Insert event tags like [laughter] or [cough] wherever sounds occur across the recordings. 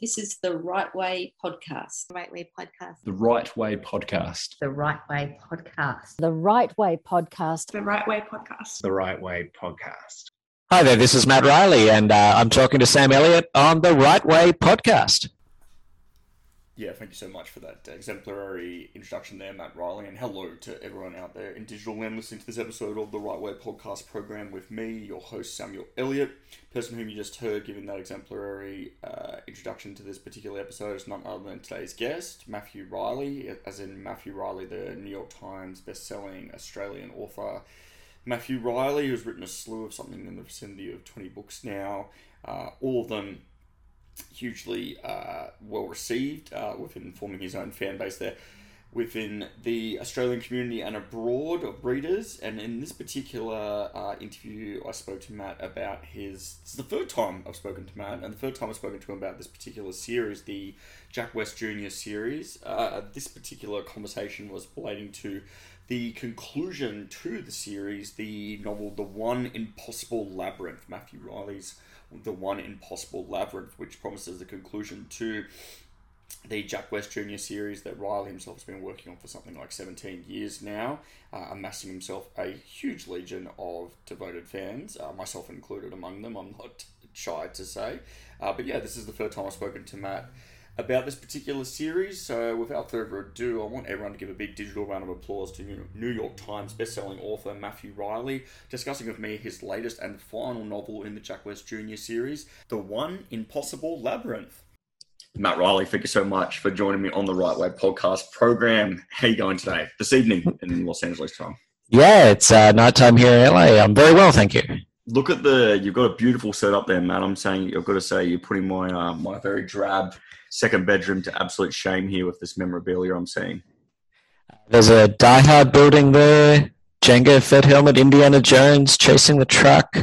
This is the Right Way podcast. Right Way Podcast. The Right Way Podcast. The Right Way Podcast. The Right Way Podcast. The Right Way Podcast. The Right Way Podcast. Hi there, this is Matt Reilly, and uh, I'm talking to Sam Elliott on the Right Way Podcast. Yeah, thank you so much for that exemplary introduction there, Matt Reilly, and hello to everyone out there in digital land listening to this episode of the Right Way podcast program with me, your host Samuel Elliott, person whom you just heard giving that exemplary uh, introduction to this particular episode is none other than today's guest, Matthew Reilly, as in Matthew Reilly, the New York Times best-selling Australian author. Matthew Reilly, who's written a slew of something in the vicinity of 20 books now, uh, all of them hugely uh, well received uh, within forming his own fan base there within the Australian community and abroad of readers. And in this particular uh, interview, I spoke to Matt about his. Is the third time I've spoken to Matt, and the third time I've spoken to him about this particular series, the Jack West Jr. series. Uh, this particular conversation was relating to the conclusion to the series, the novel The One Impossible Labyrinth, Matthew Reilly's The One Impossible Labyrinth, which promises the conclusion to the Jack West Jr. series that Reilly himself has been working on for something like 17 years now, uh, amassing himself a huge legion of devoted fans, uh, myself included among them, I'm not [laughs] shy to say. Uh, but yeah, this is the first time I've spoken to Matt about this particular series. So, without further ado, I want everyone to give a big digital round of applause to New York Times bestselling author Matthew Reilly, discussing with me his latest and final novel in the Jack West Jr. series, The One Impossible Labyrinth. Matt Reilly, thank you so much for joining me on the Right Way podcast program. How are you going today? This evening in Los Angeles time. Yeah, it's uh, nighttime here in LA. I'm very well, thank you. Look at the you've got a beautiful setup there, Matt. I'm saying I've got to say you're putting my uh, my very drab second bedroom to absolute shame here with this memorabilia I'm seeing. There's a Die Hard building there. Jango Fett helmet, Indiana Jones chasing the truck.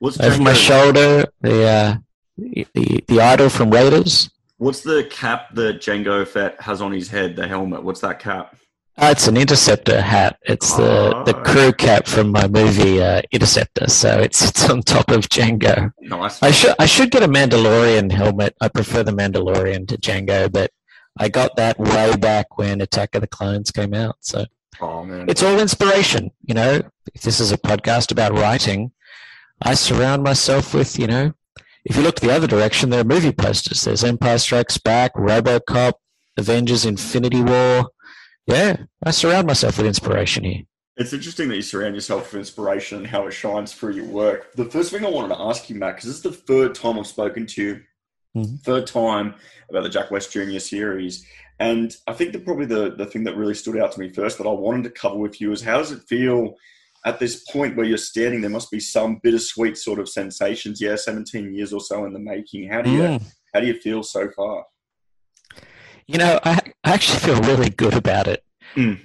What's over my shoulder? The, uh, the the the idol from Raiders. What's the cap that Jango Fett has on his head? The helmet. What's that cap? Uh, it's an interceptor hat. It's the, the Oh. crew cap from my movie uh, Interceptor. So it's it's on top of Jango. Nice. I should I should get a Mandalorian helmet. I prefer the Mandalorian to Jango, but I got that way back when Attack of the Clones came out. So oh man. it's all inspiration. You know, if this is a podcast about writing, I surround myself with you know. If you look the other direction, there are movie posters. There's Empire Strikes Back, RoboCop, Avengers: Infinity War. Yeah, I surround myself with inspiration here. It's interesting that you surround yourself with inspiration and how it shines through your work. The first thing I wanted to ask you, Matt, because this is the third time I've spoken to you, Mhm. third time about the Jack West Jr. series. And I think that probably the, the thing that really stood out to me first that I wanted to cover with you is how does it feel at this point where you're standing? There must be some bittersweet sort of sensations. Yeah, 17 years or so in the making. How do you Mm. how do you feel so far? You know, I, I actually feel really good about it. Mm.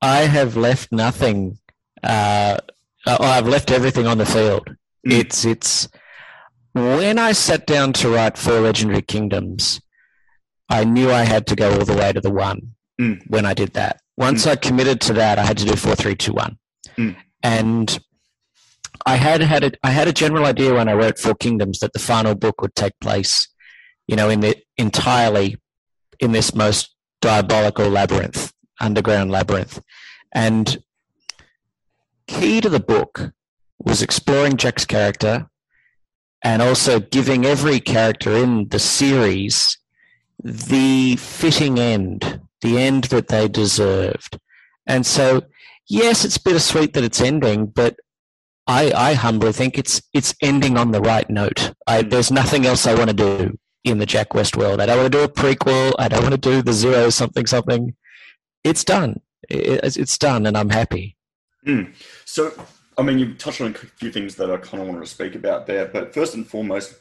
I have left nothing. Uh, oh, I've left everything on the field. Mm. It's it's when I sat down to write Four Legendary Kingdoms, I knew I had to go all the way to the one. Mm. When I did that, once I committed to that, I had to do four, three, two, one, Mm. and I had had a, I had a general idea when I wrote Four Kingdoms that the final book would take place, you know, in the entirely in this most diabolical labyrinth, underground labyrinth. And key to the book was exploring Jack's character and also giving every character in the series the fitting end, the end that they deserved. And so, yes, it's bittersweet that it's ending, but I, I humbly think it's it's ending on the right note. I, there's nothing else I want to do in the Jack West world. I don't want to do a prequel. I don't want to do the zero something something. It's done. It's, done, and I'm happy. Mm. So, I mean, you've touched on a few things that I kind of want to speak about there, but first and foremost,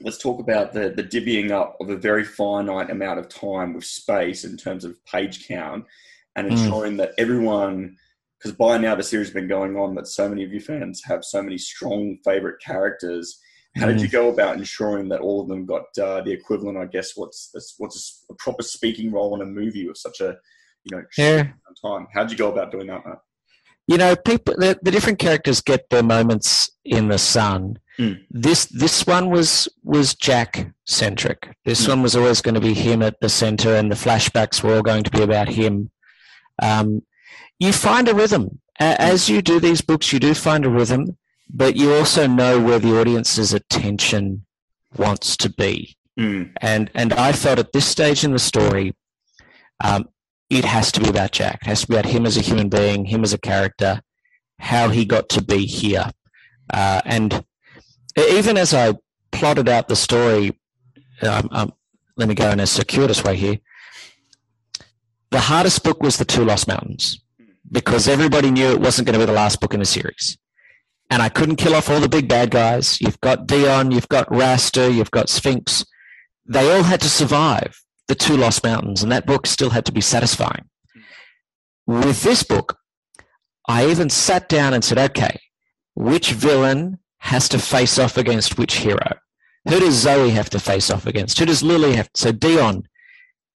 let's talk about the, the divvying up of a very finite amount of time with space in terms of page count and Mm. ensuring that everyone, because by now the series has been going on, that so many of your fans have so many strong favorite characters. How did Mm. you go about ensuring that all of them got uh, the equivalent? I guess what's what's a, proper speaking role in a movie with such a you know Yeah. short amount of time? How did you go about doing that, Matt? you know, people the, the different characters get their moments in the sun. Mm. This this one was was Jack centric. This Mm. one was always going to be him at the center, and the flashbacks were all going to be about him. Um, you find a rhythm A- as you do these books. You do find a rhythm, but you also know where the audience's attention wants to be. Mm. And and I felt at this stage in the story, um, it has to be about Jack. It has to be about him as a human being, him as a character, how he got to be here. Uh, and even as I plotted out the story, um, um, let me go in a circuitous way here. The hardest book was The Two Lost Mountains because everybody knew it wasn't going to be the last book in the series. And I couldn't kill off all the big bad guys. You've got Dion, you've got Rastor, you've got Sphinx. They all had to survive the two lost mountains, and that book still had to be satisfying. With this book, I even sat down and said, okay, which villain has to face off against which hero? Who does Zoe have to face off against? Who does Lily have? To? So Dion,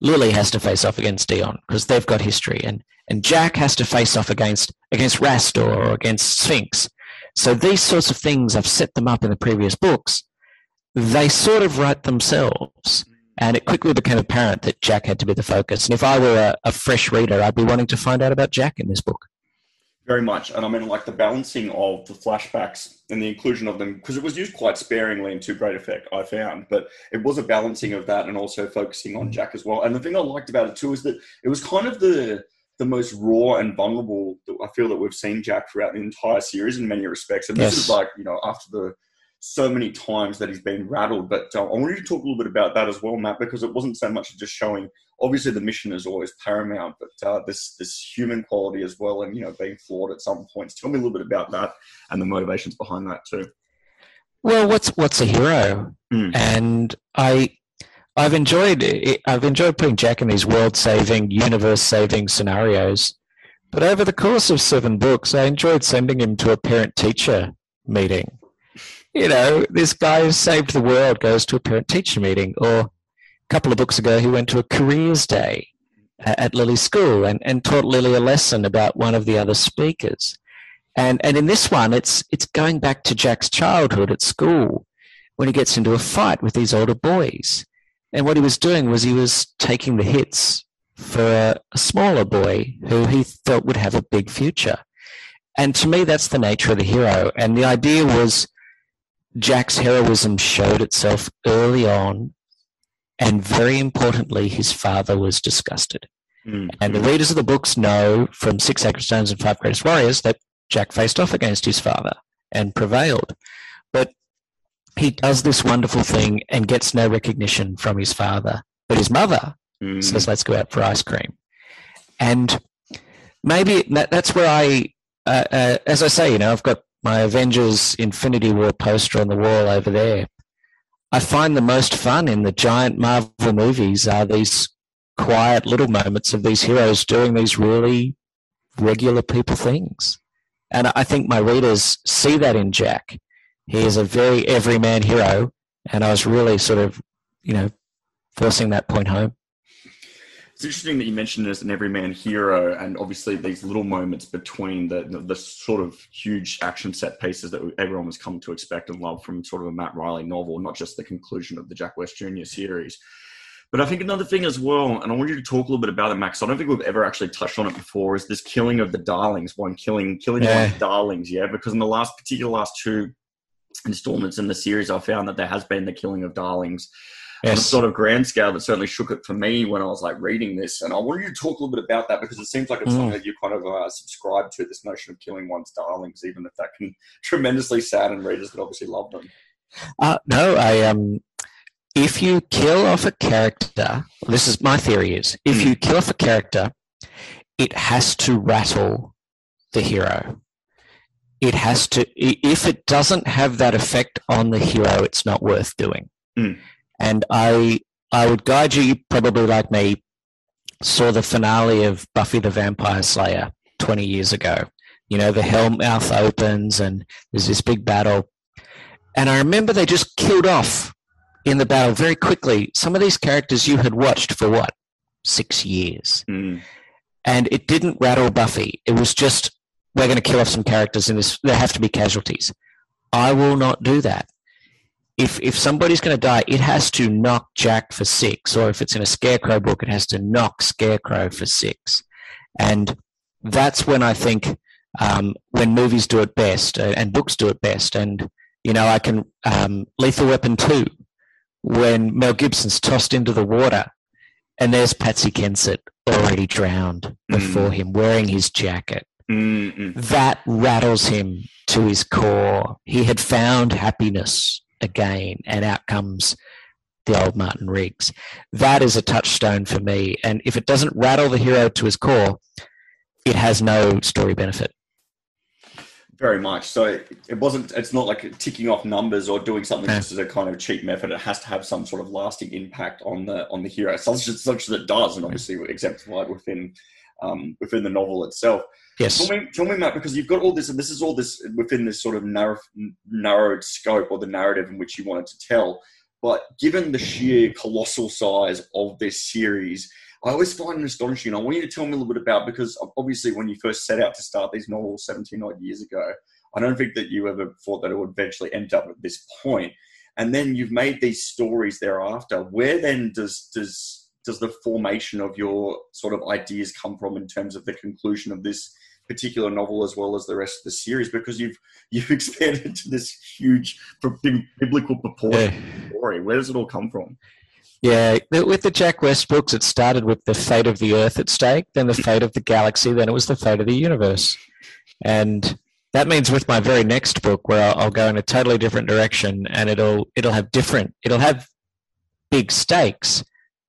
Lily has to face off against Dion because they've got history, and and Jack has to face off against against Rastor or against Sphinx. So these sorts of things, I've set them up in the previous books. They sort of write themselves. And it quickly became apparent that Jack had to be the focus. And if I were a, a fresh reader, I'd be wanting to find out about Jack in this book. Very much. And I mean, like the balancing of the flashbacks and the inclusion of them, because it was used quite sparingly and to great effect, I found. But it was a balancing of that and also focusing on mm. Jack as well. And the thing I liked about it too is that it was kind of the the most raw and vulnerable that I feel that we've seen Jack throughout the entire series in many respects. And this Yes. is like, you know, after the so many times that he's been rattled. But uh, I wanted to talk a little bit about that as well, Matt, because it wasn't so much just showing. Obviously, the mission is always paramount, but uh, this this human quality as well, and you know, being flawed at some points. Tell me a little bit about that and the motivations behind that too. Well, what's what's a hero? Mm. And I, I've enjoyed. I've enjoyed putting Jack in these world-saving, universe-saving scenarios. But over the course of seven books, I enjoyed sending him to a parent-teacher meeting. You know, this guy who saved the world goes to a parent-teacher meeting, or a couple of books ago, he went to a careers day at Lily's school and, and taught Lily a lesson about one of the other speakers. And and in this one, it's it's going back to Jack's childhood at school when he gets into a fight with these older boys. And what he was doing was he was taking the hits for a, smaller boy who he thought would have a big future. And to me, that's the nature of the hero. And the idea was Jack's heroism showed itself early on. And very importantly, his father was disgusted. Mm. And the readers of the books know from Six Sacred Stones and Five Greatest Warriors that Jack faced off against his father and prevailed. But he does this wonderful thing and gets no recognition from his father. But his mother Mm. says, let's go out for ice cream. And maybe that, that's where I, uh, uh, as I say, you know, I've got my Avengers Infinity War poster on the wall over there. I find the most fun in the giant Marvel movies are these quiet little moments of these heroes doing these really regular people things. And I think my readers see that in Jack. He is a very everyman hero. And I was really sort of, you know, forcing that point home. It's interesting that you mentioned as an everyman hero, and obviously these little moments between the, the the sort of huge action set pieces that everyone has come to expect and love from sort of a Matt Reilly novel, not just the conclusion of the Jack West Jr. series. But I think another thing as well, and I want you to talk a little bit about it, Max. I don't think we've ever actually touched on it before. Is this killing of the darlings? One killing, killing Yeah. darlings, yeah. Because in the last, particular last two installments in the series, I found that there has been the killing of darlings on a sort of grand scale that certainly shook it for me when I was like reading this. And I wanted you to talk a little bit about that because it seems like it's Mm. something that you kind of uh, subscribe to this notion of killing one's darlings, even if that can [laughs] tremendously sadden readers that obviously love them. Uh, no, I um, if you kill off a character, this is my theory is if you kill off a character, it has to rattle the hero. It has to. If it doesn't have that effect on the hero, it's not worth doing. Mm. And I, I would guide you. You probably like me saw the finale of Buffy the Vampire Slayer twenty years ago. You know, the hell mouth opens and there's this big battle. And I remember they just killed off in the battle very quickly some of these characters you had watched for what? Six years. Mm. And it didn't rattle Buffy. It was just we're going to kill off some characters in this. There have to be casualties. I will not do that. If if somebody's going to die, it has to knock Jack for six, or if it's in a Scarecrow book, it has to knock Scarecrow for six, and that's when I think um, when movies do it best uh, and books do it best. And you know, I can um, Lethal Weapon two, when Mel Gibson's tossed into the water, and there's Patsy Kensit already drowned before Mm. him, wearing his jacket Mm-mm. that rattles him to his core. He had found happiness again, and out comes the old Martin Riggs. That is a touchstone for me. And if it doesn't rattle the hero to his core, it has no story benefit. Very much. So it, wasn't. It's not like ticking off numbers or doing something No. just as a kind of cheap method. It has to have some sort of lasting impact on the on the hero, such as such that it does, and obviously exemplified within um, within the novel itself. Yes. Tell me, tell me, Matt, because you've got all this, and this is all this within this sort of narrow, narrowed scope or the narrative in which you wanted to tell. But given the sheer colossal size of this series, I always find it astonishing. And I want you to tell me a little bit about because obviously when you first set out to start these novels 17 odd years ago, I don't think that you ever thought that it would eventually end up at this point. And then you've made these stories thereafter. Where then does does does the formation of your sort of ideas come from in terms of the conclusion of this particular novel as well as the rest of the series? Because you've [laughs] you've expanded to this huge biblical proportion Yeah. story. Where does it all come from? Yeah, with the Jack West books, it started with the fate of the Earth at stake, then the fate of the galaxy, then it was the fate of the universe. And that means with my very next book, where I'll, I'll go in a totally different direction, and it'll it'll have different, it'll have big stakes,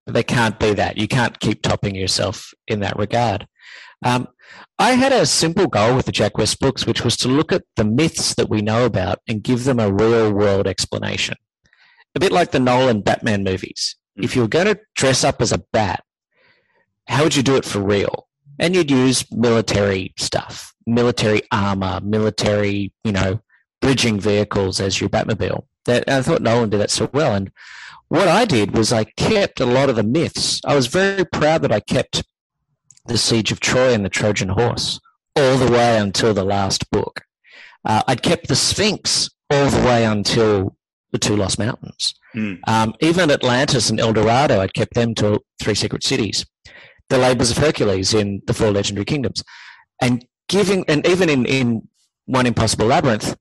but they can't be that. You can't keep topping yourself in that regard. Um, I had a simple goal with the Jack West books, which was to look at the myths that we know about and give them a real world explanation. A bit like the Nolan Batman movies. If you were going to dress up as a bat, how would you do it for real? And you'd use military stuff, military armor, military, you know, bridging vehicles as your Batmobile. That I thought Nolan did that so well. And what I did was I kept a lot of the myths. I was very proud that I kept the Siege of Troy and the Trojan Horse all the way until the last book. Uh, I'd kept the Sphinx all the way until the Two Lost Mountains. Hmm. Um, even Atlantis and El Dorado, I'd kept them to Three Secret Cities. The Labors of Hercules in the Four Legendary Kingdoms. And giving, and even in, in One Impossible Labyrinth,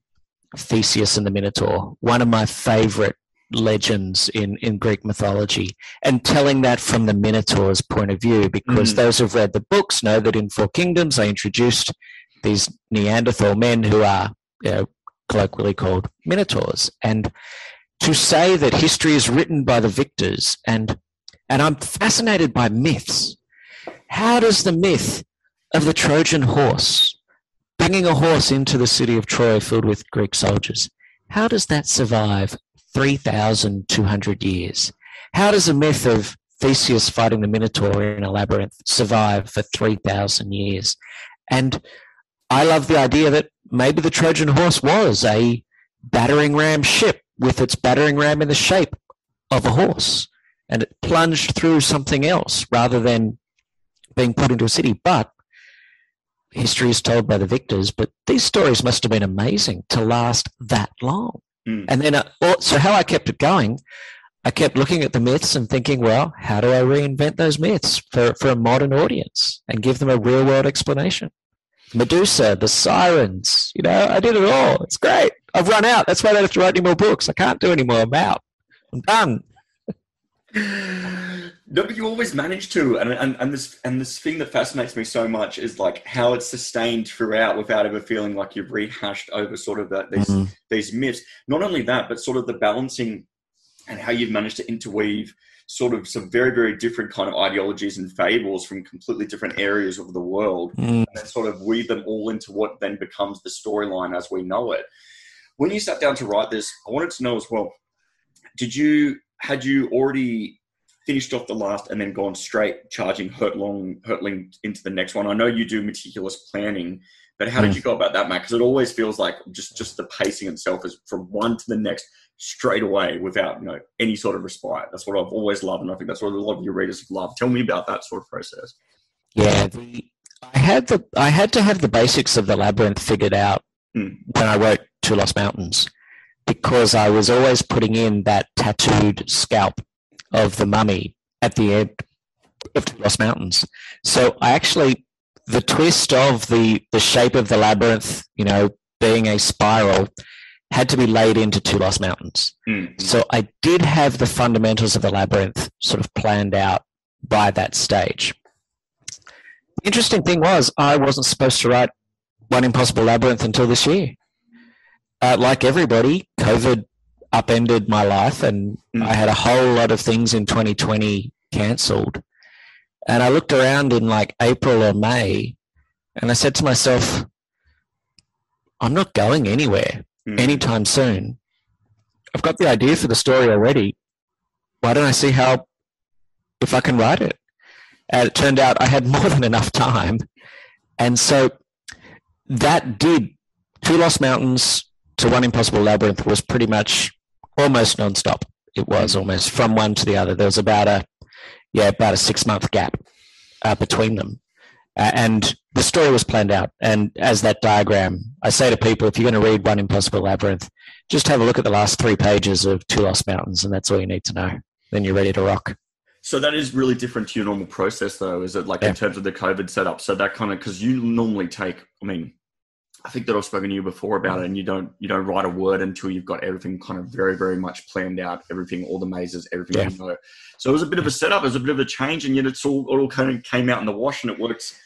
Theseus and the Minotaur, one of my favorite legends in, in Greek mythology, and telling that from the Minotaur's point of view, because Mm. those who've read the books know that in Four Kingdoms I introduced these Neanderthal men who are you know, colloquially called Minotaurs. And to say that history is written by the victors, and and I'm fascinated by myths. How does the myth of the Trojan horse, bringing a horse into the city of Troy filled with Greek soldiers, how does that survive 3,200 years? How does the myth of Theseus fighting the Minotaur in a labyrinth survive for 3,000 years? And I love the idea that maybe the Trojan horse was a battering ram ship with its battering ram in the shape of a horse and it plunged through something else rather than being put into a city. But history is told by the victors, but these stories must have been amazing to last that long. Mm. And then, uh, so how I kept it going, I kept looking at the myths and thinking, well, how do I reinvent those myths for, for a modern audience and give them a real world explanation? Medusa, the sirens, you know, I did it all. It's great. I've run out. That's why I don't have to write any more books. I can't do any more. I'm out. I'm done. [laughs] No, but you always manage to, and, and and this and this thing that fascinates me so much is like how it's sustained throughout without ever feeling like you've rehashed over sort of that these Mhm. these myths. Not only that, but sort of the balancing and how you've managed to interweave sort of some very very different kind of ideologies and fables from completely different areas of the world, Mm. and then sort of weave them all into what then becomes the storyline as we know it. When you sat down to write this, I wanted to know as well. Did you had you already finished off the last and then gone straight charging hurtling hurtling into the next one? I know you do meticulous planning, but how did Mm. you go about that, Matt? Because it always feels like just just the pacing itself is from one to the next straight away without you know any sort of respite. That's what I've always loved, and I think that's what a lot of your readers love. Tell me about that sort of process. Yeah, the, I had the I had to have the basics of the labyrinth figured out Hmm. when I wrote Two Lost Mountains because I was always putting in that tattooed scalp of the mummy at the end of Two Lost Mountains. So I actually the twist of the the shape of the labyrinth, you know, being a spiral, had to be laid into Two Lost Mountains. Mm. So I did have the fundamentals of the labyrinth sort of planned out by that stage. The interesting thing was I wasn't supposed to write One Impossible Labyrinth until this year. Uh, like everybody, COVID upended my life, and Mm. I had a whole lot of things in 2020 cancelled. And I looked around in like April or May, and I said to myself, I'm not going anywhere Mm. anytime soon. I've got the idea for the story already. Why don't I see how if I can write it? And it turned out I had [laughs] more than enough time. And so that did Two Lost Mountains to One Impossible Labyrinth was pretty much almost nonstop. It was almost from one to the other. There was about a yeah, about a six month gap uh, between them. Uh, and the story was planned out. And as that diagram, I say to people, if you're going to read One Impossible Labyrinth, just have a look at the last three pages of Two Lost Mountains, and that's all you need to know. Then you're ready to rock. So that is really different to your normal process, though. Is it like Yeah. in terms of the COVID setup? So that kind of because you normally take. I mean, I think that I've spoken to you before about it, and you don't you don't write a word until you've got everything kind of very very much planned out, everything, all the mazes, everything Yeah. you know. So it was a bit of a setup, it was a bit of a change, and yet it's all it all kind of came out in the wash, and it works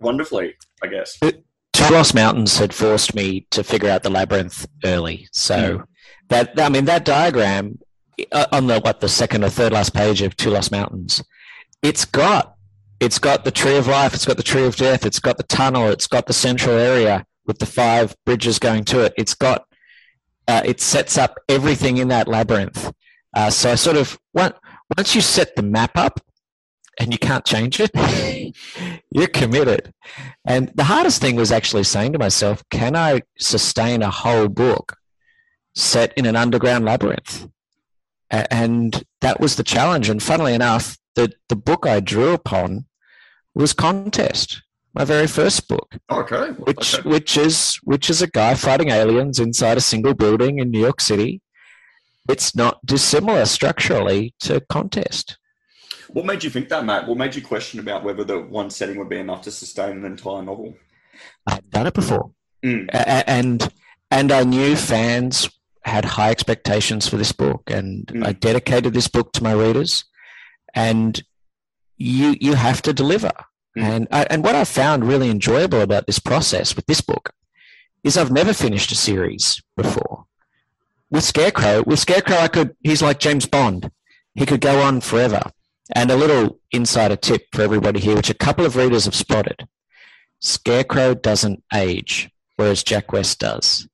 wonderfully, I guess. Two Lost Mountains had forced me to figure out the labyrinth early. So that I mean that diagram uh, on the what the second or third last page of Two Lost Mountains, it's got it's got the tree of life, it's got the tree of death, it's got the tunnel, it's got the central area with the five bridges going to it. It's got uh, it sets up everything in that labyrinth. Uh, so I sort of once once you set the map up and you can't change it, [laughs] you're committed. And the hardest thing was actually saying to myself, can I sustain a whole book set in an underground labyrinth? And that was the challenge. And funnily enough, the, the book I drew upon was Contest, my very first book, Okay, which okay. which is which is a guy fighting aliens inside a single building in New York City. It's not dissimilar structurally to Contest. What made you think that, Matt? What made you question about whether the one setting would be enough to sustain an entire novel? I'd done it before. Mm. A- and and I knew fans had high expectations for this book, and Mm. I dedicated this book to my readers. And you you have to deliver. Mm. And I, and what I found really enjoyable about this process with this book is I've never finished a series before. With Scarecrow, with Scarecrow, I could. He's like James Bond. He could go on forever. And a little insider tip for everybody here, which a couple of readers have spotted. Scarecrow doesn't age, whereas Jack West does.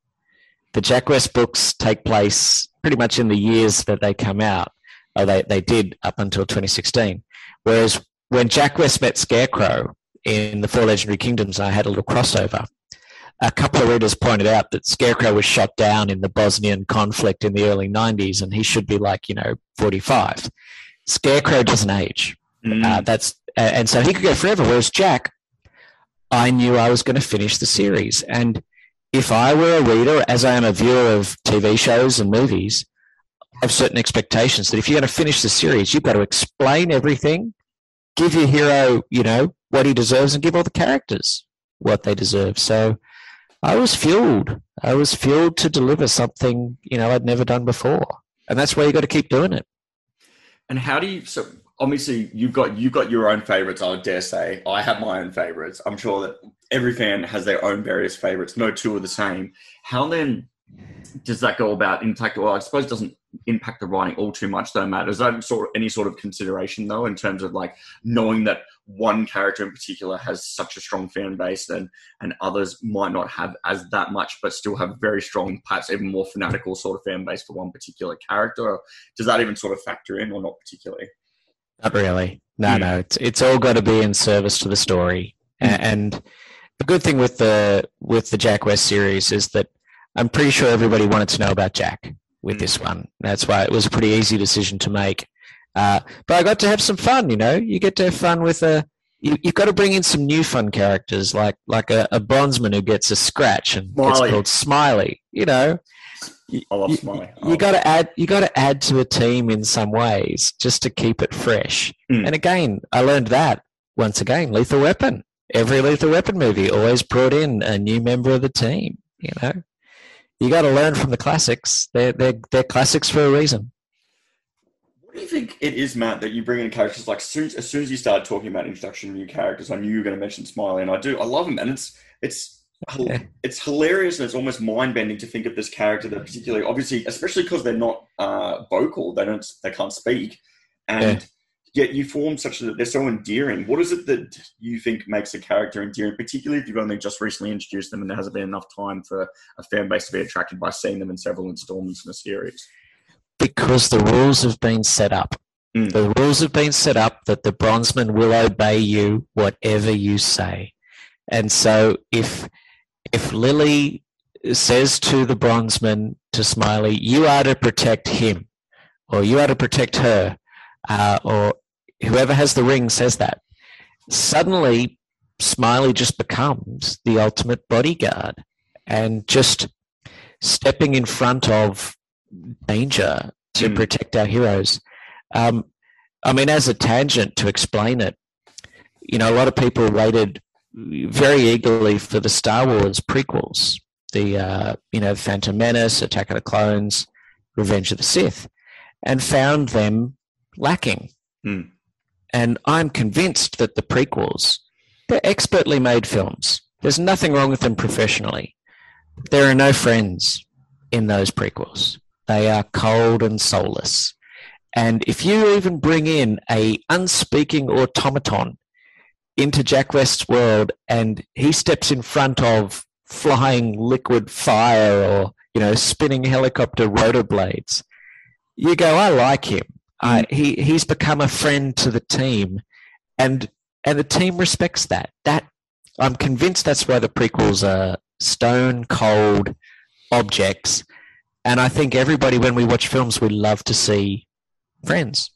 The Jack West books take place pretty much in the years that they come out, or they, they did up until 2016. Whereas when Jack West met Scarecrow in the Four Legendary Kingdoms, I had a little crossover. A couple of readers pointed out that Scarecrow was shot down in the Bosnian conflict in the early 90s, and he should be like, you know, 45. Scarecrow doesn't age. Mm. Uh, that's uh, and so he could go forever. Whereas Jack, I knew I was going to finish the series, and if I were a reader, as I am a viewer of TV shows and movies, have certain expectations that if you're going to finish the series, you've got to explain everything, give your hero, you know, what he deserves, and give all the characters what they deserve. So I was fueled. I was fueled to deliver something you know I'd never done before, and that's why you got to keep doing it. And how do you? So obviously you've got you've got your own favorites. I dare say I have my own favorites. I'm sure that every fan has their own various favorites. No two are the same. How then does that go about impact? Well, I suppose it doesn't impact the writing all too much, though. Matt, is that sort of any sort of consideration though in terms of like knowing that one character in particular has such a strong fan base and and others might not have as that much, but still have very strong, perhaps even more fanatical sort of fan base for one particular character. Or does that even sort of factor in, or not particularly? Not really. No, Hmm. no. It's it's all got to be in service to the story. A- Hmm. And the good thing with the with the Jack West series is that I'm pretty sure everybody wanted to know about Jack with this one. That's why it was a pretty easy decision to make. Uh, but I got to have some fun. You know, you get to have fun with a you, you've got to bring in some new fun characters, like like a, a bronzeman who gets a scratch and Smiley. gets called Smiley. You know, I love you, Smiley. you got to add you got to add to a team in some ways just to keep it fresh. Mm. And again, I learned that once again. Lethal Weapon. Every Lethal Weapon movie always brought in a new member of the team. You know, you got to learn from the classics. They're they're they're classics for a reason. What do you think it is, Matt, that you bring in characters like soon, as soon as you started talking about introduction of new characters, I knew you were going to mention Smiley, and I do. I love him, and it's it's Yeah. it's hilarious and it's almost mind bending to think of this character that particularly, obviously, especially because they're not uh, vocal, they don't they can't speak, and yet you form such that they're so endearing. What is it that you think makes a character endearing, particularly if you've only just recently introduced them and there hasn't been enough time for a fan base to be attracted by seeing them in several installments in a series? because the rules have been set up. Mm. The rules have been set up that the bronzeman will obey you whatever you say. And so if if Lily says to the bronzeman to Smiley, you are to protect him, or you are to protect her, uh, or whoever has the ring says that, suddenly Smiley just becomes the ultimate bodyguard and just stepping in front of danger to Mm. protect our heroes. Um, I mean, as a tangent to explain it, you know, a lot of people waited very eagerly for the Star Wars prequels, the uh, you know Phantom Menace, Attack of the Clones, Revenge of the Sith, and found them lacking. Mm. And I'm convinced that the prequels, they're expertly made films. There's nothing wrong with them professionally. There are no friends in those prequels. They are cold and soulless. And if you even bring in a unspeaking automaton into Jack West's world and he steps in front of flying liquid fire or, you know, spinning helicopter rotor blades, you go, I like him. I, he, he's become a friend to the team and, and the team respects that. That I'm convinced that's why the prequels are stone cold objects. And I think everybody, when we watch films, we love to see friends.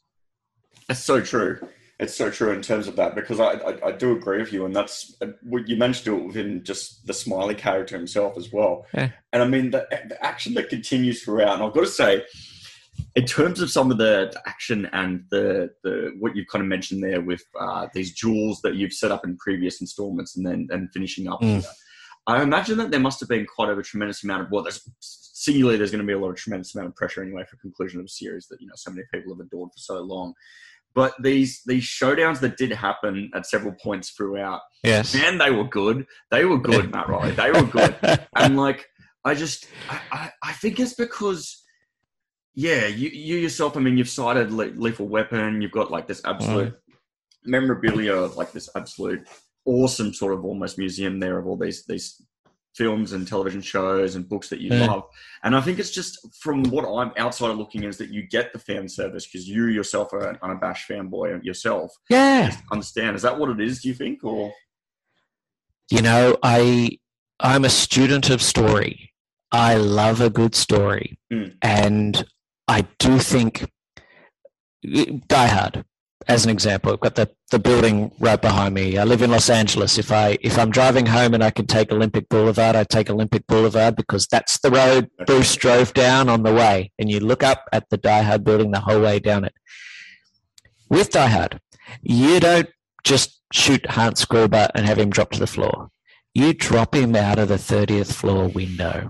It's so true. It's so true in terms of that because I, I, I do agree with you, and that's uh, you managed to do it within just the Smiley character himself as well. Yeah. And I mean the, the action that continues throughout, and I've got to say, in terms of some of the action and the the what you've kind of mentioned there with uh, these jewels that you've set up in previous installments, and then and finishing up Mm. I imagine that there must have been quite a tremendous amount of well, there's singularly there's going to be a lot of tremendous amount of pressure anyway for conclusion of a series that you know so many people have adored for so long. But these these showdowns that did happen at several points throughout, Yes. man, they were good. They were good, [laughs] Matt Reilly. They were good. and like, I just, I, I, I think it's because, yeah, you, you yourself. I mean, you've cited Le- Lethal Weapon. You've got like this absolute memorabilia of like this absolute awesome sort of almost museum there of all these these films and television shows and books that you Yeah. love. And I think it's just from what I'm outside of looking is that you get the fan service because you yourself are an unabashed fanboy yourself. Yeah. Understand. Is that what it is? Do you think, or You know, I I'm a student of story. I love a good story, Mm. and I do think Die Hard, as an example. I've got the, the building right behind me. I live in Los Angeles. If I if I'm driving home and I can take Olympic Boulevard, I take Olympic Boulevard because that's the road Bruce drove down on the way. And you look up at the Die Hard building the whole way down it. With Die Hard, you don't just shoot Hans Gruber and have him drop to the floor. You drop him out of the 30th floor window.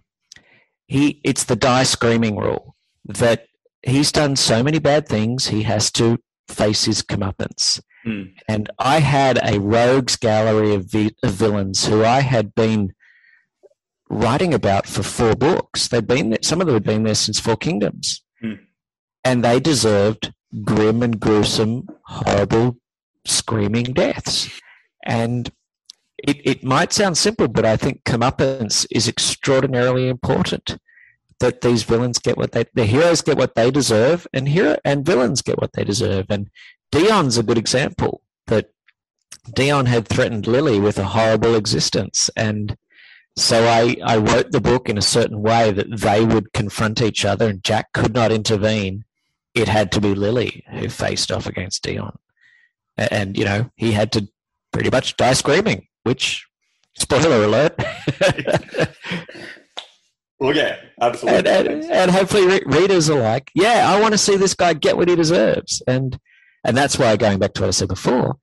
He, it's the die screaming rule that he's done so many bad things, he has to face his comeuppance. Hmm. And I had a rogues gallery of, vi- of villains who I had been writing about for four books. They'd been there, some of them had been there since Four Kingdoms. Hmm. And they deserved grim and gruesome, horrible, screaming deaths. And it, it might sound simple, but I think comeuppance is extraordinarily important. That these villains get what they, the heroes get what they deserve, and hero and villains get what they deserve. And Dion's a good example. That Dion had threatened Lily with a horrible existence, and so I, I wrote the book in a certain way that they would confront each other, and Jack could not intervene. It had to be Lily who faced off against Dion, and you know he had to pretty much die screaming, which, spoiler alert. [laughs] Well, yeah, absolutely. and, and, and hopefully re- readers are like, yeah, I want to see this guy get what he deserves. And, and that's why, going back to what I said before,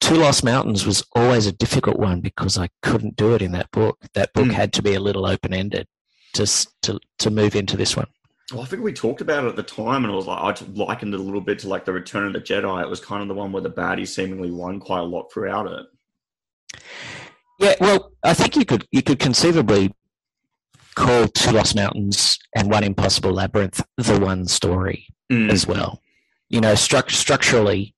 Two Lost Mountains was always a difficult one because I couldn't do it in that book. That book Mm. had to be a little open ended to, to, to move into this one. Well, I think we talked about it at the time, and I was like, I likened it a little bit to like the Return of the Jedi. It was kind of the one where the baddies seemingly won quite a lot throughout it. Yeah, well, I think you could you could conceivably call Two Lost Mountains and One Impossible Labyrinth the one story Mm. as well. You know, struct- structurally,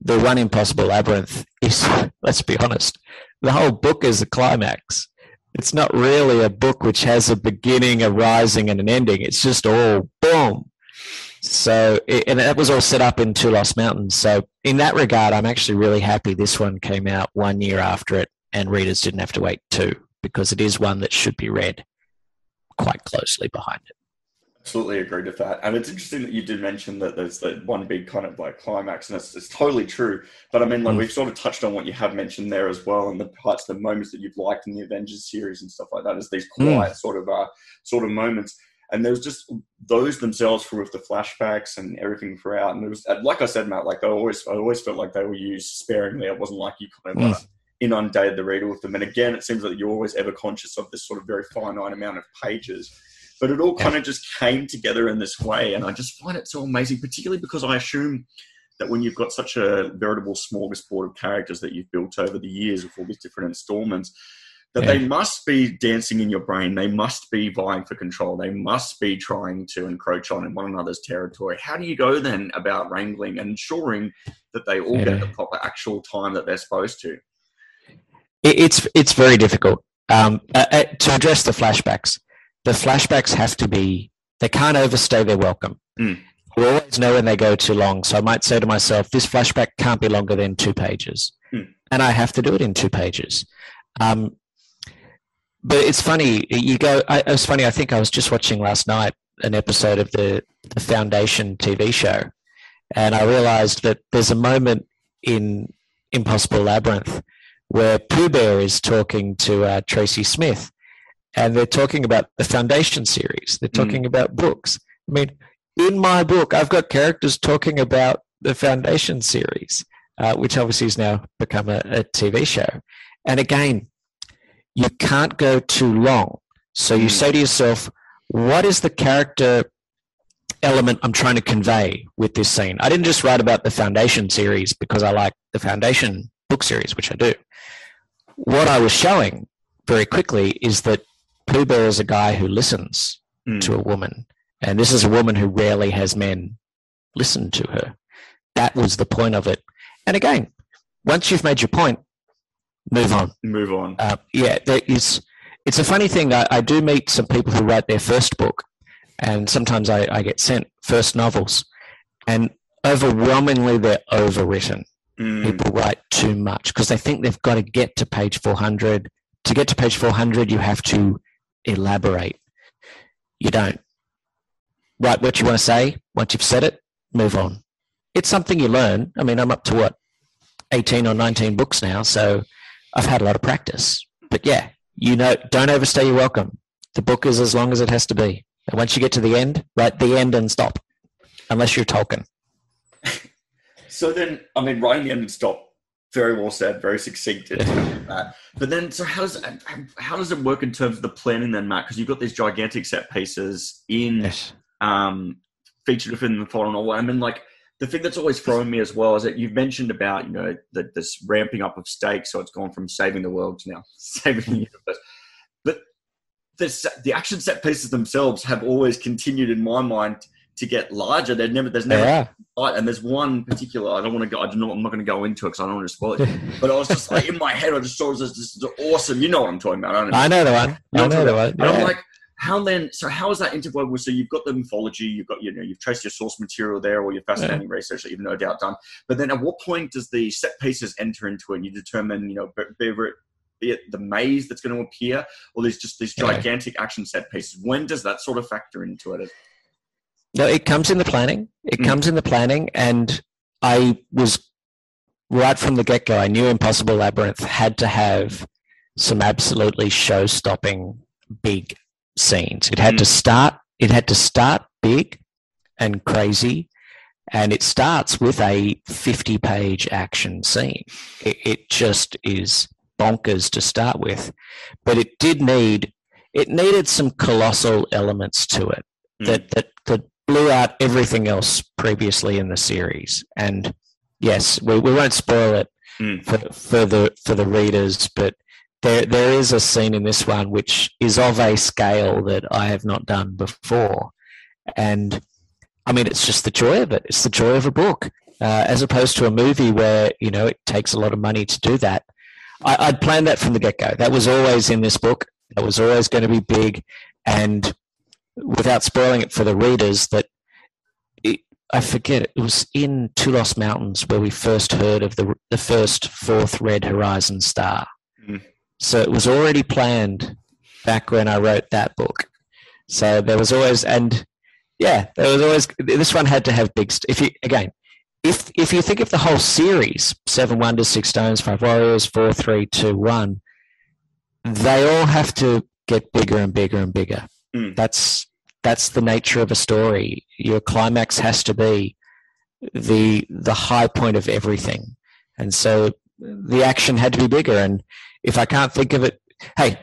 the One Impossible Labyrinth is, [laughs] let's be honest, the whole book is a climax. It's not really a book which has a beginning, a rising, and an ending. It's just all boom. So, it, and that was all set up in Two Lost Mountains. So, in that regard, I'm actually really happy this one came out one year after it, and readers didn't have to wait two because it is one that should be read quite closely behind it. Absolutely agreed with that. And it's interesting that you did mention that there's that one big kind of like climax, and it's, it's totally true. But I mean, like Mm. we've sort of touched on what you have mentioned there as well, and the parts, the moments that you've liked in the Avengers series and stuff like that, is these Mm. quiet sort of uh, sort of moments. And there was just those themselves with the flashbacks and everything throughout. And it was like I said, Matt, like I always, I always felt like they were used sparingly. It wasn't like you kind of uh, inundated the reader with them. And again, it seems like you're always ever conscious of this sort of very finite amount of pages. But it all kind of just came together in this way. And I just find it so amazing, particularly because I assume that when you've got such a veritable smorgasbord of characters that you've built over the years with all these different installments, that they must be dancing in your brain. They must be vying for control. They must be trying to encroach on one another's territory. How do you go then about wrangling and ensuring that they all Yeah. get the proper actual time that they're supposed to? It, it's it's very difficult um, uh, uh, to address the flashbacks. The flashbacks have to be they can't overstay their welcome. Mm. You always know when they go too long. So I might say to myself, this flashback can't be longer than two pages, Mm. and I have to do it in two pages. Um, but it's funny. You go. I, it was funny. I think I was just watching last night an episode of the the Foundation TV show, and I realized that there's a moment in Impossible Labyrinth where Pooh Bear is talking to uh, Tracy Smith, and they're talking about the Foundation series. They're talking about books. I mean, in my book, I've got characters talking about the Foundation series, uh, which obviously has now become a, a TV show. And again, you can't go too long. So you Mm. say to yourself, what is the character element I'm trying to convey with this scene? I didn't just write about the Foundation series because I like the Foundation book series, which I do. What I was showing very quickly is that Pooh Bear is a guy who listens Mm. to a woman. And this is a woman who rarely has men listen to her. That was the point of it. And again, once you've made your point, move on. Move on. Uh, yeah, there is. It's a funny thing. I, I do meet some people who write their first book, and sometimes I, I get sent first novels, and overwhelmingly they're overwritten. Mm. People write too much because they think they've got to get to page 400. To get to page 400, you have to elaborate. You don't. Write what you want to say. Once you've said it, move on. It's something you learn. I mean, I'm up to what, 18 or 19 books now, so I've had a lot of practice. But yeah, you know, don't overstay your welcome. The book is as long as it has to be. And once you get to the end, write the end and stop, unless you're Tolkien. [laughs] So then, I mean, right in the end and stop. Very well said. Very succinct. in terms of that. But then, so how does how does it work in terms of the planning then, Matt? Because you've got these gigantic set pieces in Yes. um, featured within the final novel. I mean, like the thing that's always thrown me as well is that you've mentioned about you know the, this ramping up of stakes, so it's gone from saving the world to now [laughs] saving the universe. But the the action set pieces themselves have always continued in my mind to get larger. They're never there's never Yeah. fight. And there's one particular I don't want to go. I don't know. I'm not going to go into it because I don't want to spoil it. [laughs] But I was just like in my head, I just saw this, this is awesome. You know what I'm talking about. I don't know. I know the one. I know the one. And I'm like, how then? So how is that interwoven? So you've got the mythology, you've got you know, you've traced your source material there, or your fascinating research that you've no doubt done. But then, at what point does the set pieces enter into it? And you determine, you know, be, be it- be it the maze that's going to appear, or there's just these Yeah. gigantic action set pieces. When does that sort of factor into it? No, it comes in the planning. It Mm. comes in the planning, and I was right from the get go, I knew Impossible Labyrinth had to have some absolutely show stopping big scenes. It had Mm. to start, it had to start big and crazy. And it starts with a 50 page action scene. It, it just is bonkers to start with. But it did need, it needed some colossal elements to it Mm. that, that, that blew out everything else previously in the series. And yes, we, we won't spoil it Mm. for, for the for the readers, but there there is a scene in this one which is of a scale that I have not done before, and I mean it's just the joy of it. It's the joy of a book, uh, as opposed to a movie where you know it takes a lot of money to do that. I, I'd planned that from the get go. That was always in this book. That was always going to be big, and without spoiling it for the readers, that it, I forget it was in Two Lost Mountains where we first heard of the the first fourth Red Horizon star. Mm. So it was already planned back when I wrote that book. So there was always and yeah, there was always this one had to have big. St- if you again, if if you think of the whole series, Seven Wonders, Six Stones, Five Warriors, Four, Three, Two, One, they all have to get bigger and bigger and bigger. Mm. That's that's the nature of a story. Your climax has to be the the high point of everything, and so the action had to be bigger. And if I can't think of it, hey,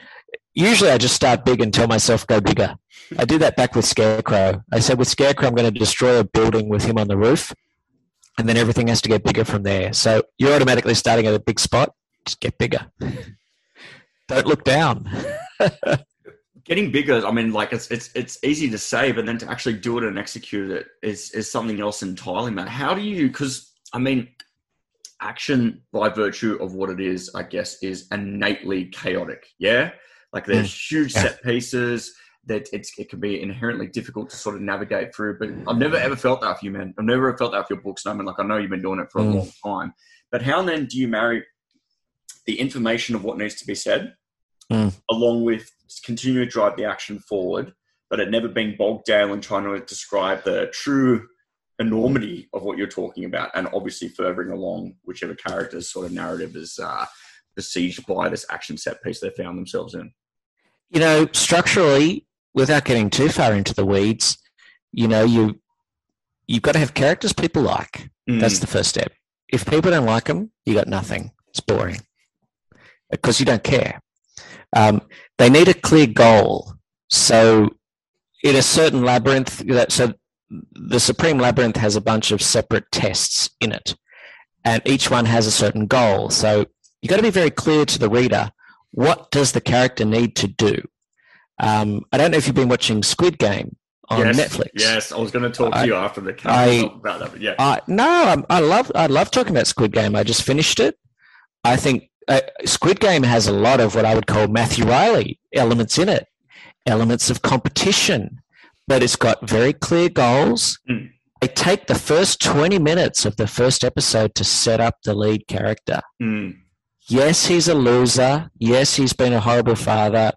usually I just start big and tell myself go bigger. I did that back with Scarecrow. I said with Scarecrow, I'm going to destroy a building with him on the roof, and then everything has to get bigger from there. So you're automatically starting at a big spot. Just get bigger. [laughs] Don't look down. [laughs] getting bigger i mean like it's it's it's easy to say but then to actually do it and execute it is is something else entirely man how do you because i mean action by virtue of what it is i guess is innately chaotic yeah like there's huge Yeah. set pieces that it's it can be inherently difficult to sort of navigate through but i've never ever felt that for you man i've never felt that for your books and i mean like i know you've been doing it for a Mm. long time but how then do you marry the information of what needs to be said Mm. along with continue to drive the action forward, but it never being bogged down in trying to describe the true enormity of what you're talking about, and obviously furthering along whichever character's sort of narrative is uh, besieged by this action set piece they found themselves in. you know, structurally, without getting too far into the weeds, you know, you you've got to have characters people like. That's the first step. If people don't like them, you got nothing. It's boring because you don't care. Um, they need a clear goal. So, in a certain labyrinth, that so the Supreme Labyrinth has a bunch of separate tests in it, and each one has a certain goal. So, you've got to be very clear to the reader what does the character need to do. Um, I don't know if you've been watching Squid Game on yes, Netflix. Yes, I was going to talk I- to you after the I- about that, but yeah. Uh, no, I love I love talking about Squid Game. I just finished it. I think uh, Squid Game has a lot of what I would call Matthew Reilly elements in it, elements of competition, but it's got very clear goals. Mm. They take the first 20 minutes of the first episode to set up the lead character. Mm, Yes, he's a loser. Yes, he's been a horrible father,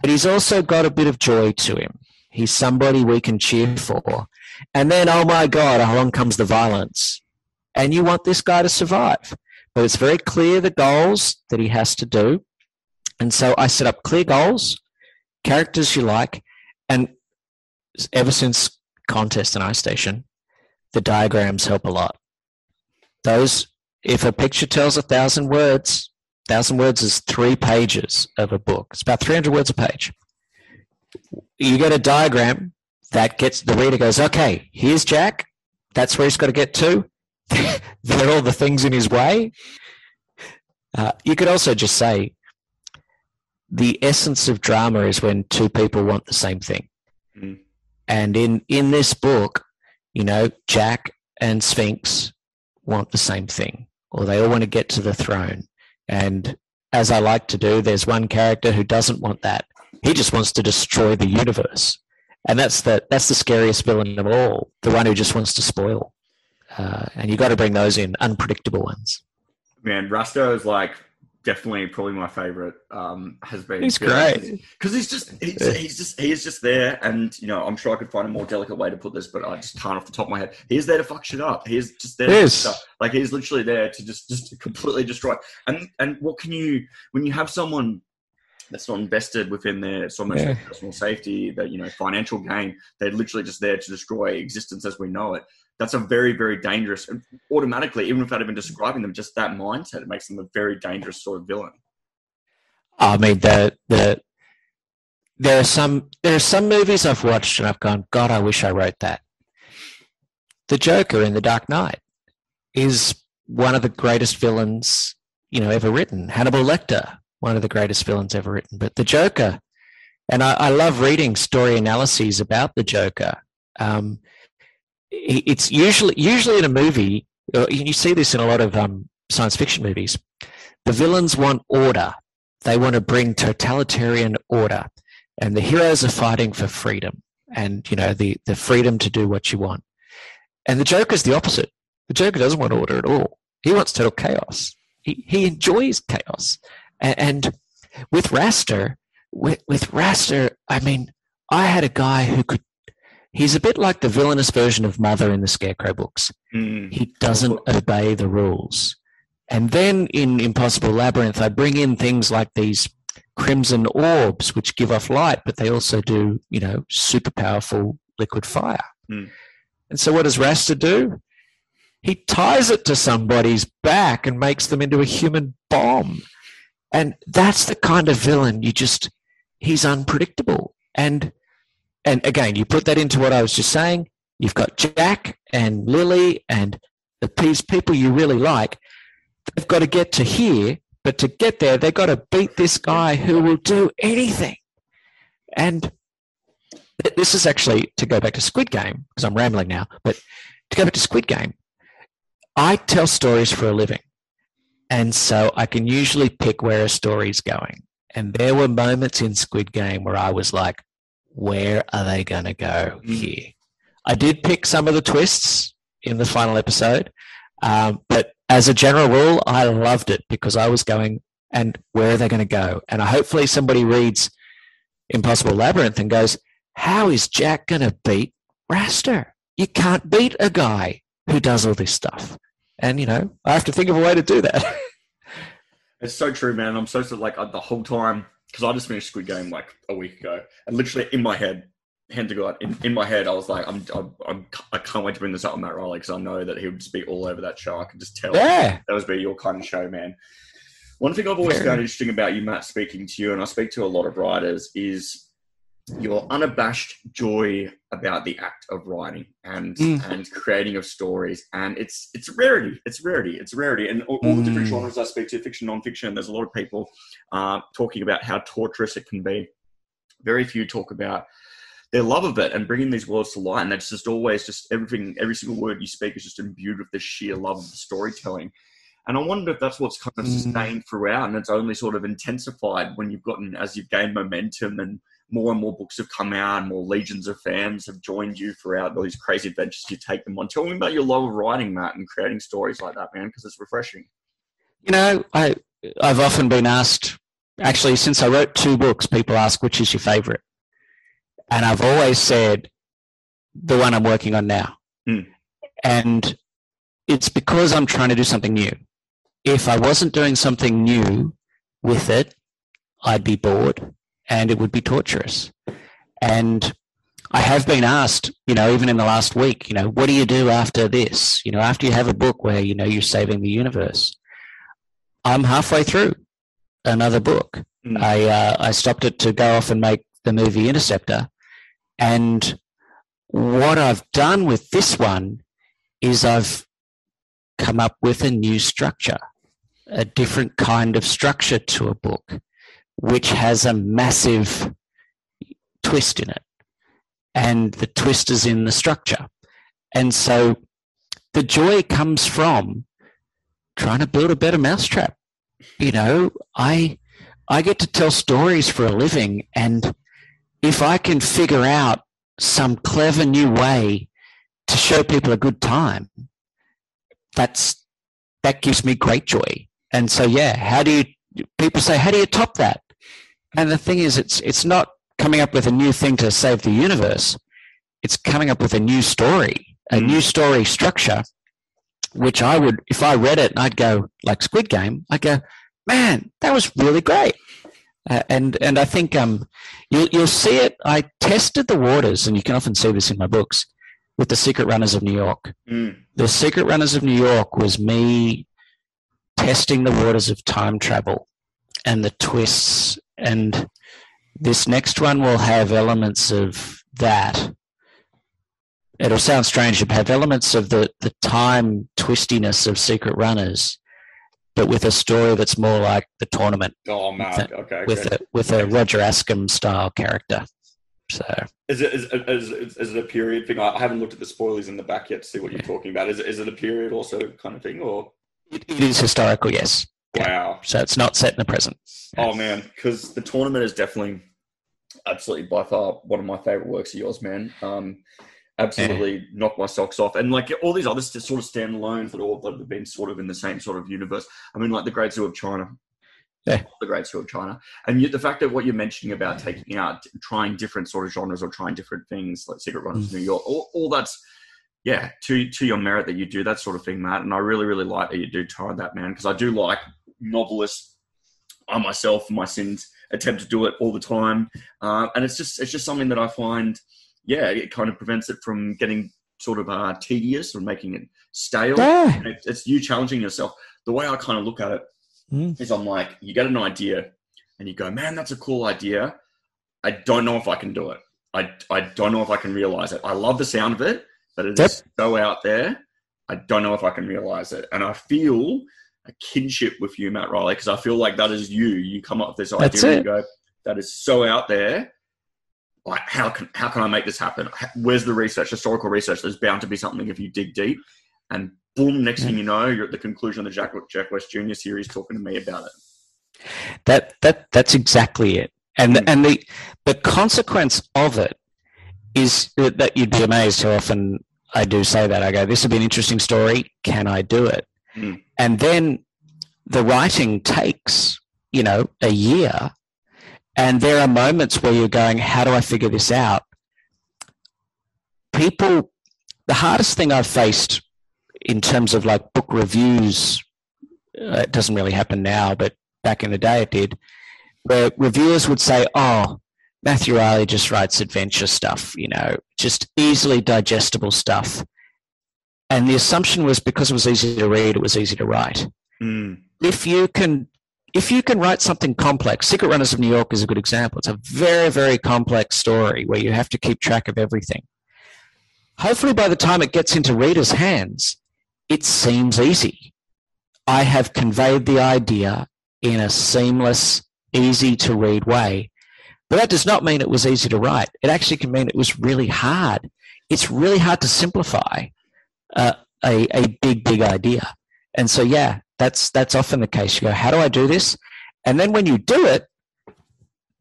but he's also got a bit of joy to him. He's somebody we can cheer for. And then, oh my God, along comes the violence. And you want this guy to survive. But it's very clear the goals that he has to do. And so I set up clear goals, characters you like, and ever since Contest and Ice Station, the diagrams help a lot. Those if a picture tells a thousand words, thousand words is three pages of a book. It's about 300 words a page. You get a diagram that gets the reader goes, okay, here's Jack. That's where he's got to get to. [laughs] there are all the things in his way. Uh, you could also just say the essence of drama is when two people want the same thing. Mm. And in, in this book, you know, Jack and Sphinx want the same thing, or they all want to get to the throne. And as I like to do, there's one character who doesn't want that. He just wants to destroy the universe. And that's the that's the scariest villain of all, the one who just wants to spoil. Uh, and you got to bring those in, unpredictable ones. man, Rastor is like definitely probably my favorite. Um, has been He's great. because he's just he's, he's just he is just there, and you know I'm sure I could find a more delicate way to put this, but I just can't off the top of my head. He's there to fuck shit up. He's just there. He to Like he's literally there to just just completely destroy. And and what can you when you have someone that's not invested within their so much Yeah. personal safety, that you know financial gain, they're literally just there to destroy existence as we know it. That's a very very dangerous. Automatically, even without even describing them, just that mindset it makes them a very dangerous sort of villain. I mean, the the there are some there are some movies I've watched and I've gone, God, I wish I wrote that. The Joker in The Dark Knight is one of the greatest villains you know ever written. Hannibal Lecter, one of the greatest villains ever written. But the Joker, and I, I love reading story analyses about the Joker. Um, it's usually usually in a movie. uh, You see this in a lot of um, science fiction movies. The villains want order. They want to bring totalitarian order. And the heroes are fighting for freedom and you know the the freedom to do what you want. And the joker's the opposite. The joker doesn't want order at all. He wants total chaos. He, he enjoys chaos. And, and with Rastor with, with Rastor i mean i had a guy who could he's a bit like the villainous version of mother in the scarecrow books he doesn't obey the rules. And then in Impossible Labyrinth, I bring in things like these crimson orbs, which give off light, but they also do, you know, super powerful liquid fire. Hmm. And so what does Rastor do? He ties it to somebody's back and makes them into a human bomb. And that's the kind of villain you just, he's unpredictable. And, and again, you put that into what I was just saying. You've got Jack and Lily and the these people you really like. They've got to get to here, but to get there, they've got to beat this guy who will do anything. And this is actually to go back to Squid Game, because I'm rambling now, but to go back to Squid Game, I tell stories for a living. And so I can usually pick where a story's going. And there were moments in Squid Game where I was like, where are they going to go Mm. here? I did pick some of the twists in the final episode, um, but as a general rule, I loved it because I was going, and where are they going to go? And I, hopefully somebody reads Impossible Labyrinth and goes, how is Jack going to beat Rastor? You can't beat a guy who does all this stuff. And, you know, I have to think of a way to do that. [laughs] It's so true, man. I'm so, so like uh, the whole time because I just finished Squid Game like a week ago, and literally in my head, hand to God, in, in my head, I was like, I'm, I'm, I'm I can't wait to bring this up with Matt Reilly because I know that he would just be all over that show. I could just tell yeah. that was be your kind of show, man. One thing I've always found interesting about you, Matt, speaking to you, and I speak to a lot of writers, is your unabashed joy about the act of writing and Mm. and creating of stories, and it's it's rarity. It's rarity. It's rarity, and all, all the different Mm. genres I speak to, fiction, non-fiction. There's a lot of people uh, talking about how torturous it can be. Very few talk about their love of it and bringing these worlds to light. And that's just always just everything, every single word you speak is just imbued with the sheer love of the storytelling. And I wonder if that's what's kind of Mm. sustained throughout, and it's only sort of intensified when you've gotten as you've gained momentum and more and more books have come out, and more legions of fans have joined you throughout all these crazy adventures you take them on. Tell me about your love of writing, Matt, and creating stories like that, man, because it's refreshing. You know, I, I've often been asked, actually, since I wrote two books, people ask, which is your favorite? And I've always said, the one I'm working on now. Hmm. And it's because I'm trying to do something new. If I wasn't doing something new with it, I'd be bored and it would be torturous. And I have been asked, you know, even in the last week, you know, what do you do after this? You know, after you have a book where, you know, you're saving the universe. I'm halfway through another book. Mm. I uh, I stopped it to go off and make the movie Interceptor, and what I've done with this one is I've come up with a new structure, a different kind of structure to a book, which has a massive twist in it, and the twist is in the structure, and so the joy comes from trying to build a better mousetrap. You know, I I get to tell stories for a living, and if I can figure out some clever new way to show people a good time, that's that gives me great joy. And so, yeah, how do you people say, "How do you top that?" And the thing is, it's it's not coming up with a new thing to save the universe. It's coming up with a new story, a Mm. new story structure, which I would, if I read it, and I'd go like Squid Game. I'd go, "Man, that was really great." Uh, and and I think um, you'll you'll see it. I tested the waters, and you can often see this in my books with the Secret Runners of New York. Mm. The Secret Runners of New York was me testing the waters of time travel and the twists. And this next one will have elements of that. It'll sound strange, it'll have elements of the, the time twistiness of Secret Runners, but with a story that's more like the tournament Oh. Okay. with okay. a with a Roger Ascham style character. So Is it is, is, is, it a period thing? I haven't looked at the spoilers in the back yet to see what you're talking about. Is it, is it a period also kind of thing or it is historical, yes. Yeah. wow? So it's not set in the present. Oh man, because the tournament is definitely absolutely by far one of my favorite works of yours, man. Um, absolutely knocked my socks off, and like all these other st- sort of standalones that all that have been sort of in the same sort of universe. I mean, like the Great Zoo of China. Yeah. The Great Zoo of China, and the fact that what you're mentioning about taking out, trying different sort of genres or trying different things like Secret Runners of New York, all, all that's yeah, to to your merit that you do that sort of thing, Matt. And I really, really like that you do tie that, man, because I do like novelists. I myself, my sins, attempt to do it all the time, uh, and it's just it's just something that I find, yeah, it kind of prevents it from getting sort of uh, tedious or making it stale. Yeah. And it, it's you challenging yourself. The way I kind of look at it is, Mm. I'm like, you get an idea, and you go, man, that's a cool idea. I don't know if I can do it. I, I don't know if I can realize it. I love the sound of it, but it is Yep. so out there. I don't know if I can realize it. And I feel a kinship with you, Matt Reilly, because I feel like that is you. You come up with this idea That's and you go, that is so out there. Like, how can how can I make this happen? Where's the research, historical research? There's bound to be something if you dig deep. And boom, next thing you know, you're at the conclusion of the Jack, Jack West Jr. series talking to me about it. That that that's exactly it. And Mm. and the the consequence of it is that you'd be amazed how often I do say that. I go, this would be an interesting story. Can I do it? Mm. And then the writing takes, you know, a year. And there are moments where you're going, how do I figure this out? People, the hardest thing I've faced in terms of like book reviews, uh, it doesn't really happen now, but back in the day it did, where reviewers would say, oh, Matthew Reilly just writes adventure stuff, you know, just easily digestible stuff. And the assumption was because it was easy to read, it was easy to write. Mm. If you can, if you can write something complex, Secret Runners of New York is a good example. It's a very, very complex story where you have to keep track of everything. Hopefully, by the time it gets into readers' hands, it seems easy. I have conveyed the idea in a seamless, easy to read way. But that does not mean it was easy to write. It actually can mean it was really hard. It's really hard to simplify uh, a, a big, big idea. And so, yeah, that's that's often the case. You go, how do I do this? And then when you do it,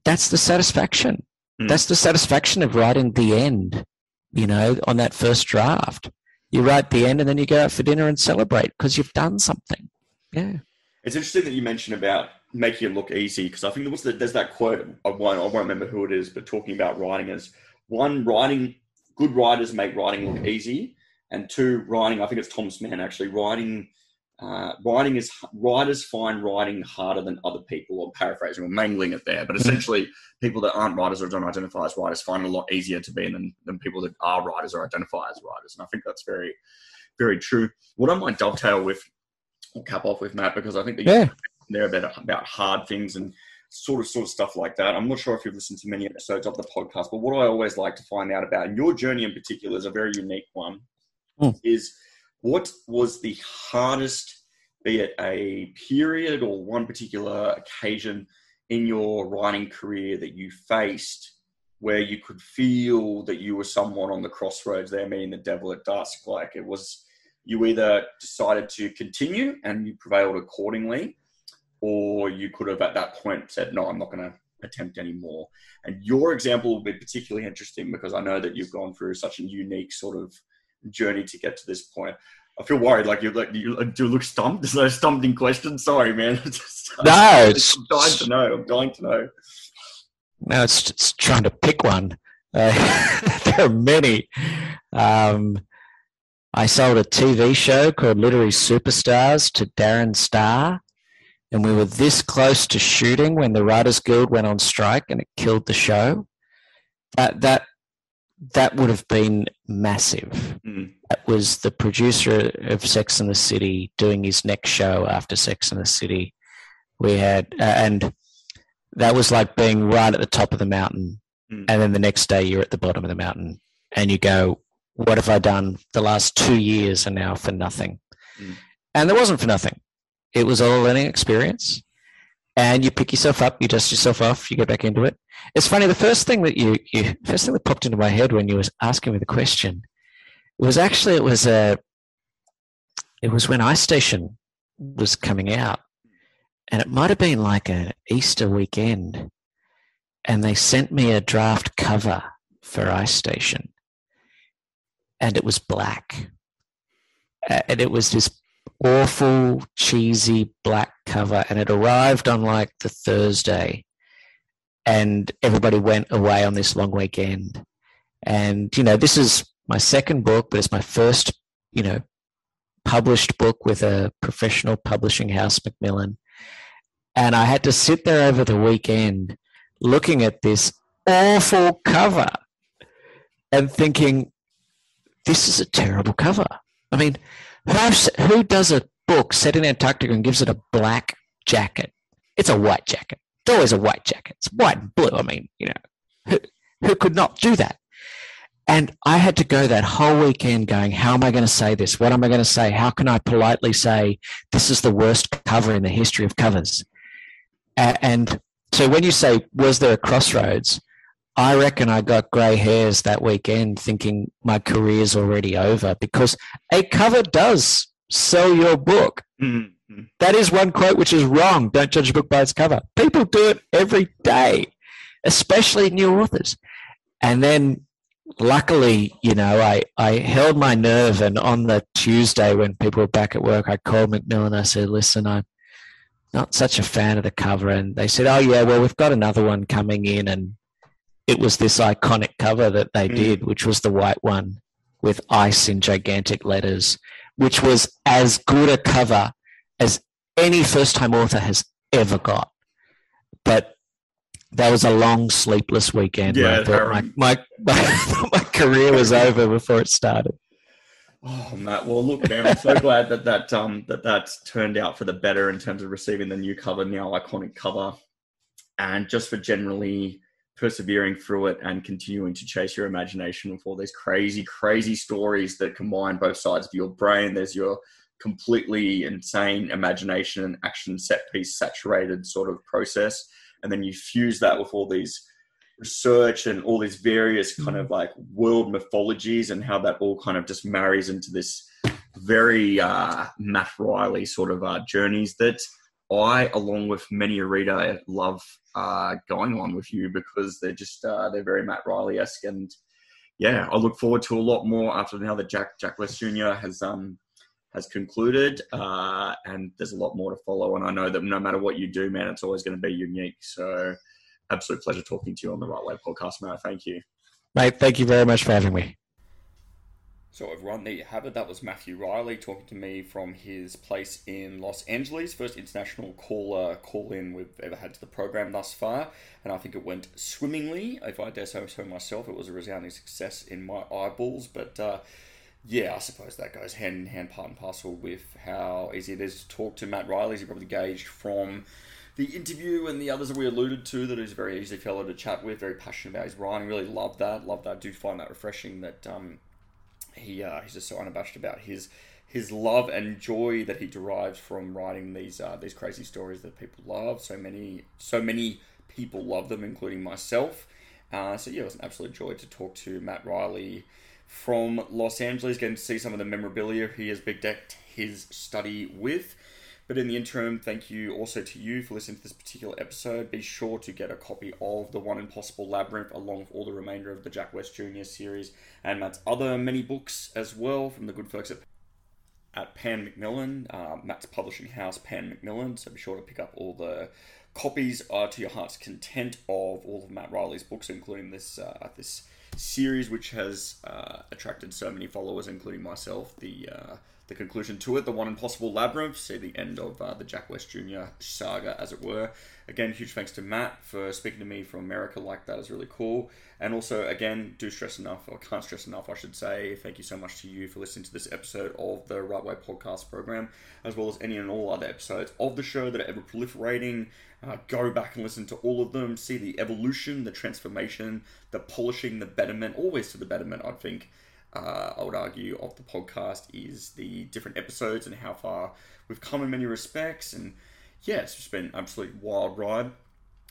that's the satisfaction. Mm. That's the satisfaction of writing the end. You know, on that first draft, you write the end, and then you go out for dinner and celebrate because you've done something. Yeah. It's interesting that you mentioned about making it look easy because I think there was the, there's that quote I won't, I won't remember who it is, but talking about writing as one writing good writers make writing look easy, and two writing I think it's Thomas Mann actually writing uh, writing is writers find writing harder than other people. Or paraphrasing or mangling it there, but essentially people that aren't writers or don't identify as writers find it a lot easier to be than than people that are writers or identify as writers, and I think that's very very true. What I might dovetail with or cap off with Matt because I think that Yeah. there about about hard things and sort of sort of stuff like that. I'm not sure if you've listened to many episodes of the podcast, but what I always like to find out about, and your journey in particular is a very unique one, Hmm. is what was the hardest, be it a period or one particular occasion in your writing career that you faced where you could feel that you were somewhat on the crossroads there, meeting the devil at dusk. Like it was you either decided to continue and you prevailed accordingly, or you could have at that point said, No, I'm not going to attempt anymore. And your example will be particularly interesting because I know that you've gone through such a unique sort of journey to get to this point. I feel worried. Like you like you do you look stumped. [laughs] Is that a stumping question? Sorry, man. [laughs] Just, No, it's, I'm dying to know. I'm dying to know. no, it's, it's trying to pick one. Uh, [laughs] there are many. Um, I sold a TV show called Literary Superstars to Darren Star, and we were this close to shooting when the Writers Guild went on strike and it killed the show. That that that would have been massive. Mm. That was the producer of Sex and the City doing his next show after Sex and the City. We had, uh, and that was like being right at the top of the mountain, Mm. and then the next day you're at the bottom of the mountain, and you go, "What have I done? The last two years are now for nothing." Mm. And it wasn't for nothing. It was all a learning experience, and you pick yourself up, you dust yourself off, you get back into it. It's funny. The first thing that you, you first thing that popped into my head when you was asking me the question was actually it was a it was when Ice Station was coming out, and it might have been like an Easter weekend, and they sent me a draft cover for Ice Station, and it was black, Uh, and it was this awful cheesy black cover, and it arrived on like the Thursday, and everybody went away on this long weekend, and you know this is my second book, but it's my first, you know, published book with a professional publishing house, Macmillan. And I had to sit there over the weekend looking at this awful cover and thinking, this is a terrible cover. I mean, who, who does a book set in Antarctica and gives it a black jacket? It's a white jacket. It's always a white jacket. It's white and blue. I mean, you know, who, who could not do that? And I had to go that whole weekend going, how am I going to say this? What am I going to say? How can I politely say this is the worst cover in the history of covers? And so when you say, was there a crossroads? I reckon I got grey hairs that weekend thinking my career's already over because a cover does sell your book. Mm. Mm. That is one quote which is wrong. Don't judge a book by its cover. People do it every day, especially new authors. And then luckily, you know, I, I held my nerve. And on the Tuesday when people were back at work, I called Macmillan. I said, listen, I'm not such a fan of the cover. And they said, oh, yeah, well, we've got another one coming in. And it was this iconic cover that they Mm. did, which was the white one with ice in gigantic letters, which was as good a cover as any first time author has ever got. But that was a long sleepless weekend Yeah, [laughs] I thought my, my, my, my career was over before it started. Oh, Matt. Well, look, man. I'm so glad that that um that that's turned out for the better in terms of receiving the new cover, now iconic cover, and just for generally persevering through it and continuing to chase your imagination with all these crazy, crazy stories that combine both sides of your brain. There's your completely insane imagination and action set piece saturated sort of process, and then you fuse that with all these research and all these various kind of like world mythologies and how that all kind of just marries into this very uh, Matt Reilly sort of uh, journeys that I, along with many a reader, love uh, going on with you because they're just uh, they're very Matt Reilly esque and yeah, I look forward to a lot more after now that Jack Jack West Jr. has um has concluded uh, and there's a lot more to follow and I know that no matter what you do, man, it's always going to be unique. So absolute pleasure talking to you on the Right Way podcast, Matt. Thank you. Mate, thank you very much for having me. So everyone, there you have it. That was Matthew Reilly talking to me from his place in Los Angeles. First international caller call in we've ever had to the program thus far, and I think it went swimmingly. If I dare say so myself, it was a resounding success in my eyeballs. But uh, yeah, I suppose that goes hand in hand, part and parcel with how easy it is to talk to Matt Reilly. As you probably gauged from the interview and the others that we alluded to, that he's a very easy fellow to chat with, very passionate about his writing. Really love that. Love that. do find that refreshing that. Um, he uh, he's just so unabashed about his his love and joy that he derives from writing these uh, these crazy stories that people love. So many so many people love them, including myself. Uh, so yeah, it was an absolute joy to talk to Matt Reilly from Los Angeles, getting to see some of the memorabilia he has big decked his study with. But in the interim, thank you also to you for listening to this particular episode. Be sure to get a copy of The One Impossible Labyrinth along with all the remainder of the Jack West Jr. series and Matt's other many books as well from the good folks at at Pan Macmillan, uh, Matt's publishing house, Pan Macmillan. So be sure to pick up all the copies uh, to your heart's content of all of Matt Reilly's books, including this uh, this series, which has uh, attracted so many followers, including myself. The uh, the conclusion to it, the one impossible labyrinth, see the end of uh, the Jack West Jr. saga, as it were. Again, huge thanks to Matt for speaking to me from America like that is really cool. And also, again, do stress enough, or can't stress enough, I should say. Thank you so much to you for listening to this episode of the Right Way podcast program, as well as any and all other episodes of the show that are ever proliferating. Uh, go back and listen to all of them, see the evolution, the transformation, the polishing, the betterment, always to the betterment, I think uh, I would argue, of the podcast is the different episodes and how far we've come in many respects. And yeah, it's just been an absolute wild ride.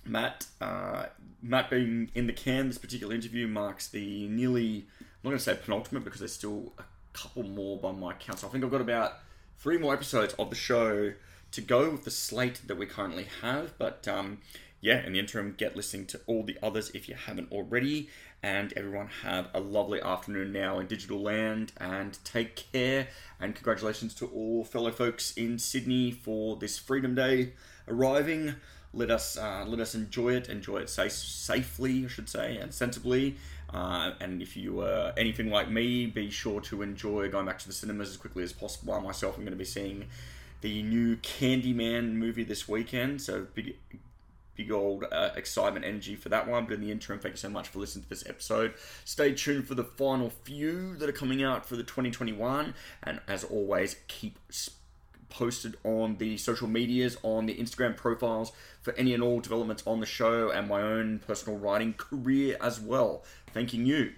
Matt, uh, Matt being in the can, this particular interview marks the nearly, I'm not going to say penultimate because there's still a couple more by my count. So I think I've got about three more episodes of the show to go with the slate that we currently have. But um, yeah, in the interim, get listening to all the others if you haven't already and everyone have a lovely afternoon now in digital land and take care and congratulations to all fellow folks in Sydney for this Freedom Day arriving. Let us uh, let us enjoy it, enjoy it safe, safely, I should say, and sensibly. Uh, and if you are anything like me, be sure to enjoy going back to the cinemas as quickly as possible. I myself am going to be seeing the new Candyman movie this weekend, so big big old uh, excitement energy for that one. But in the interim, thank you so much for listening to this episode. Stay tuned for the final few that are coming out for the 2021. And as always, keep posted on the social medias, on the Instagram profiles for any and all developments on the show and my own personal writing career as well. Thanking you